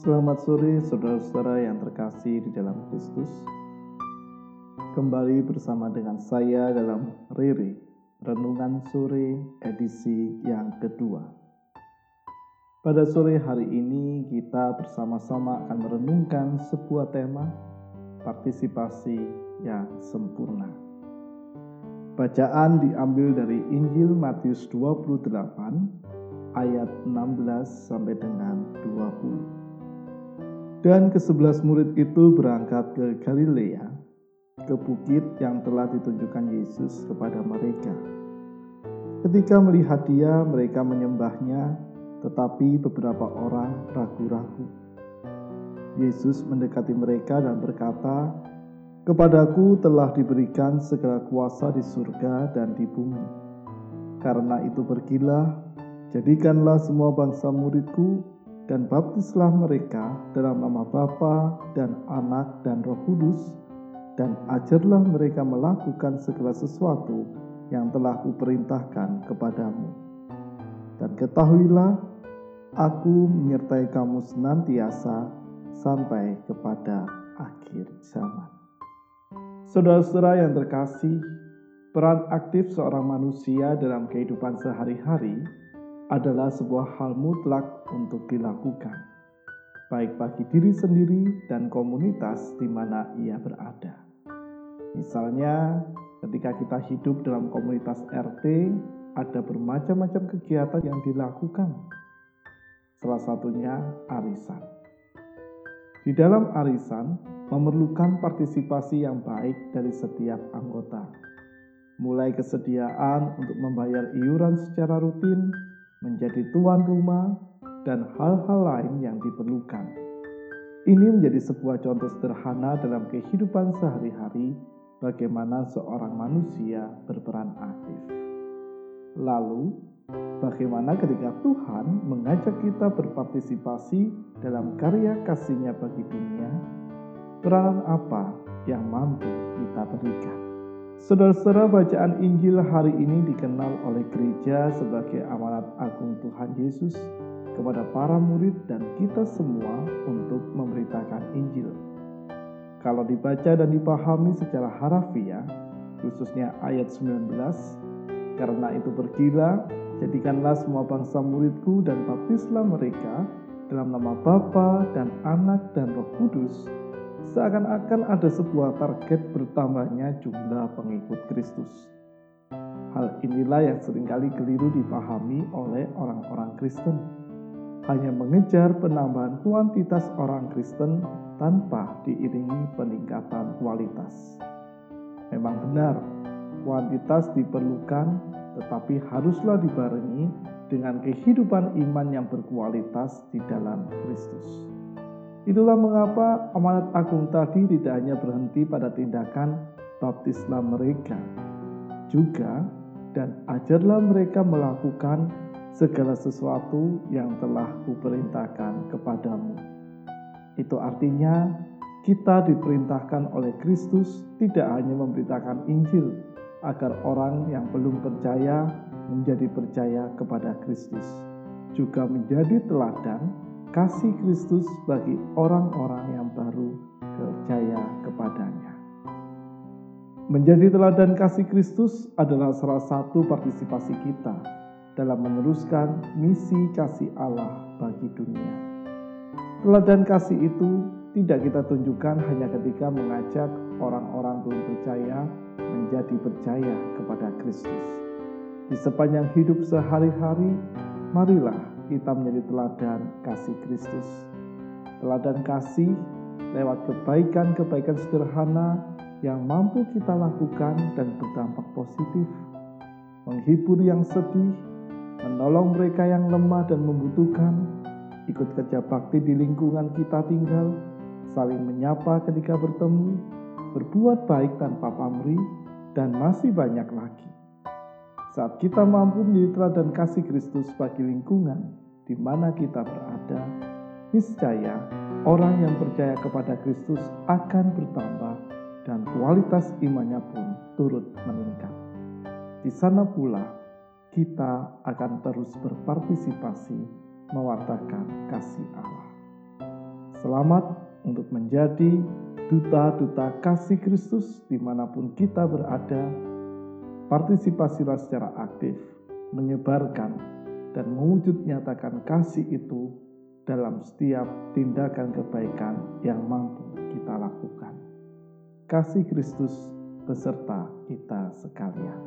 Selamat sore saudara-saudara yang terkasih di dalam Kristus. Kembali bersama dengan saya dalam Riri, Renungan Sore edisi yang kedua. Pada sore hari ini kita bersama-sama akan merenungkan sebuah tema partisipasi yang sempurna. Bacaan diambil dari Injil Matius 28 ayat 16 sampai dengan 20. Dan kesebelas murid itu berangkat ke Galilea, ke bukit yang telah ditunjukkan Yesus kepada mereka. Ketika melihat dia, mereka menyembahnya, tetapi beberapa orang ragu-ragu. Yesus mendekati mereka dan berkata, Kepadaku telah diberikan segala kuasa di surga dan di bumi. Karena itu pergilah, jadikanlah semua bangsa muridku dan baptislah mereka dalam nama Bapa dan Anak dan Roh Kudus dan ajarlah mereka melakukan segala sesuatu yang telah kuperintahkan kepadamu. Dan ketahuilah, aku menyertai kamu senantiasa sampai kepada akhir zaman. Saudara-saudara yang terkasih, peran aktif seorang manusia dalam kehidupan sehari-hari adalah sebuah hal mutlak untuk dilakukan, baik bagi diri sendiri dan komunitas di mana ia berada. Misalnya, ketika kita hidup dalam komunitas RT, ada bermacam-macam kegiatan yang dilakukan. Salah satunya arisan. Di dalam arisan, memerlukan partisipasi yang baik dari setiap anggota, mulai kesediaan untuk membayar iuran secara rutin menjadi tuan rumah, dan hal-hal lain yang diperlukan. Ini menjadi sebuah contoh sederhana dalam kehidupan sehari-hari bagaimana seorang manusia berperan aktif. Lalu, bagaimana ketika Tuhan mengajak kita berpartisipasi dalam karya kasihnya bagi dunia, peranan apa yang mampu kita berikan? Saudara-saudara bacaan Injil hari ini dikenal oleh gereja sebagai amanat agung Tuhan Yesus kepada para murid dan kita semua untuk memberitakan Injil. Kalau dibaca dan dipahami secara harafiah, khususnya ayat 19, karena itu pergilah, jadikanlah semua bangsa muridku dan baptislah mereka dalam nama Bapa dan Anak dan Roh Kudus, seakan-akan ada sebuah target bertambahnya jumlah pengikut Kristus. Hal inilah yang sering kali keliru dipahami oleh orang-orang Kristen. Hanya mengejar penambahan kuantitas orang Kristen tanpa diiringi peningkatan kualitas. Memang benar, kuantitas diperlukan, tetapi haruslah dibarengi dengan kehidupan iman yang berkualitas di dalam Kristus. Itulah mengapa amanat agung tadi tidak hanya berhenti pada tindakan baptislah mereka, juga dan ajarlah mereka melakukan segala sesuatu yang telah kuperintahkan kepadamu. Itu artinya kita diperintahkan oleh Kristus tidak hanya memberitakan Injil agar orang yang belum percaya menjadi percaya kepada Kristus, juga menjadi teladan kasih Kristus bagi orang-orang yang baru percaya kepadanya. Menjadi teladan kasih Kristus adalah salah satu partisipasi kita dalam meneruskan misi kasih Allah bagi dunia. Teladan kasih itu tidak kita tunjukkan hanya ketika mengajak orang-orang belum percaya menjadi percaya kepada Kristus. Di sepanjang hidup sehari-hari, marilah kita menjadi teladan kasih Kristus. Teladan kasih lewat kebaikan-kebaikan sederhana yang mampu kita lakukan dan berdampak positif. Menghibur yang sedih, menolong mereka yang lemah dan membutuhkan, ikut kerja bakti di lingkungan kita tinggal, saling menyapa ketika bertemu, berbuat baik tanpa pamrih, dan masih banyak lagi. Saat kita mampu menjadi teladan kasih Kristus bagi lingkungan di mana kita berada, niscaya orang yang percaya kepada Kristus akan bertambah dan kualitas imannya pun turut meningkat. Di sana pula kita akan terus berpartisipasi mewartakan kasih Allah. Selamat untuk menjadi duta-duta kasih Kristus di mana pun kita berada. Partisipasilah secara aktif, menyebarkan dan mewujud nyatakan kasih itu dalam setiap tindakan kebaikan yang mampu kita lakukan. Kasih Kristus beserta kita sekalian.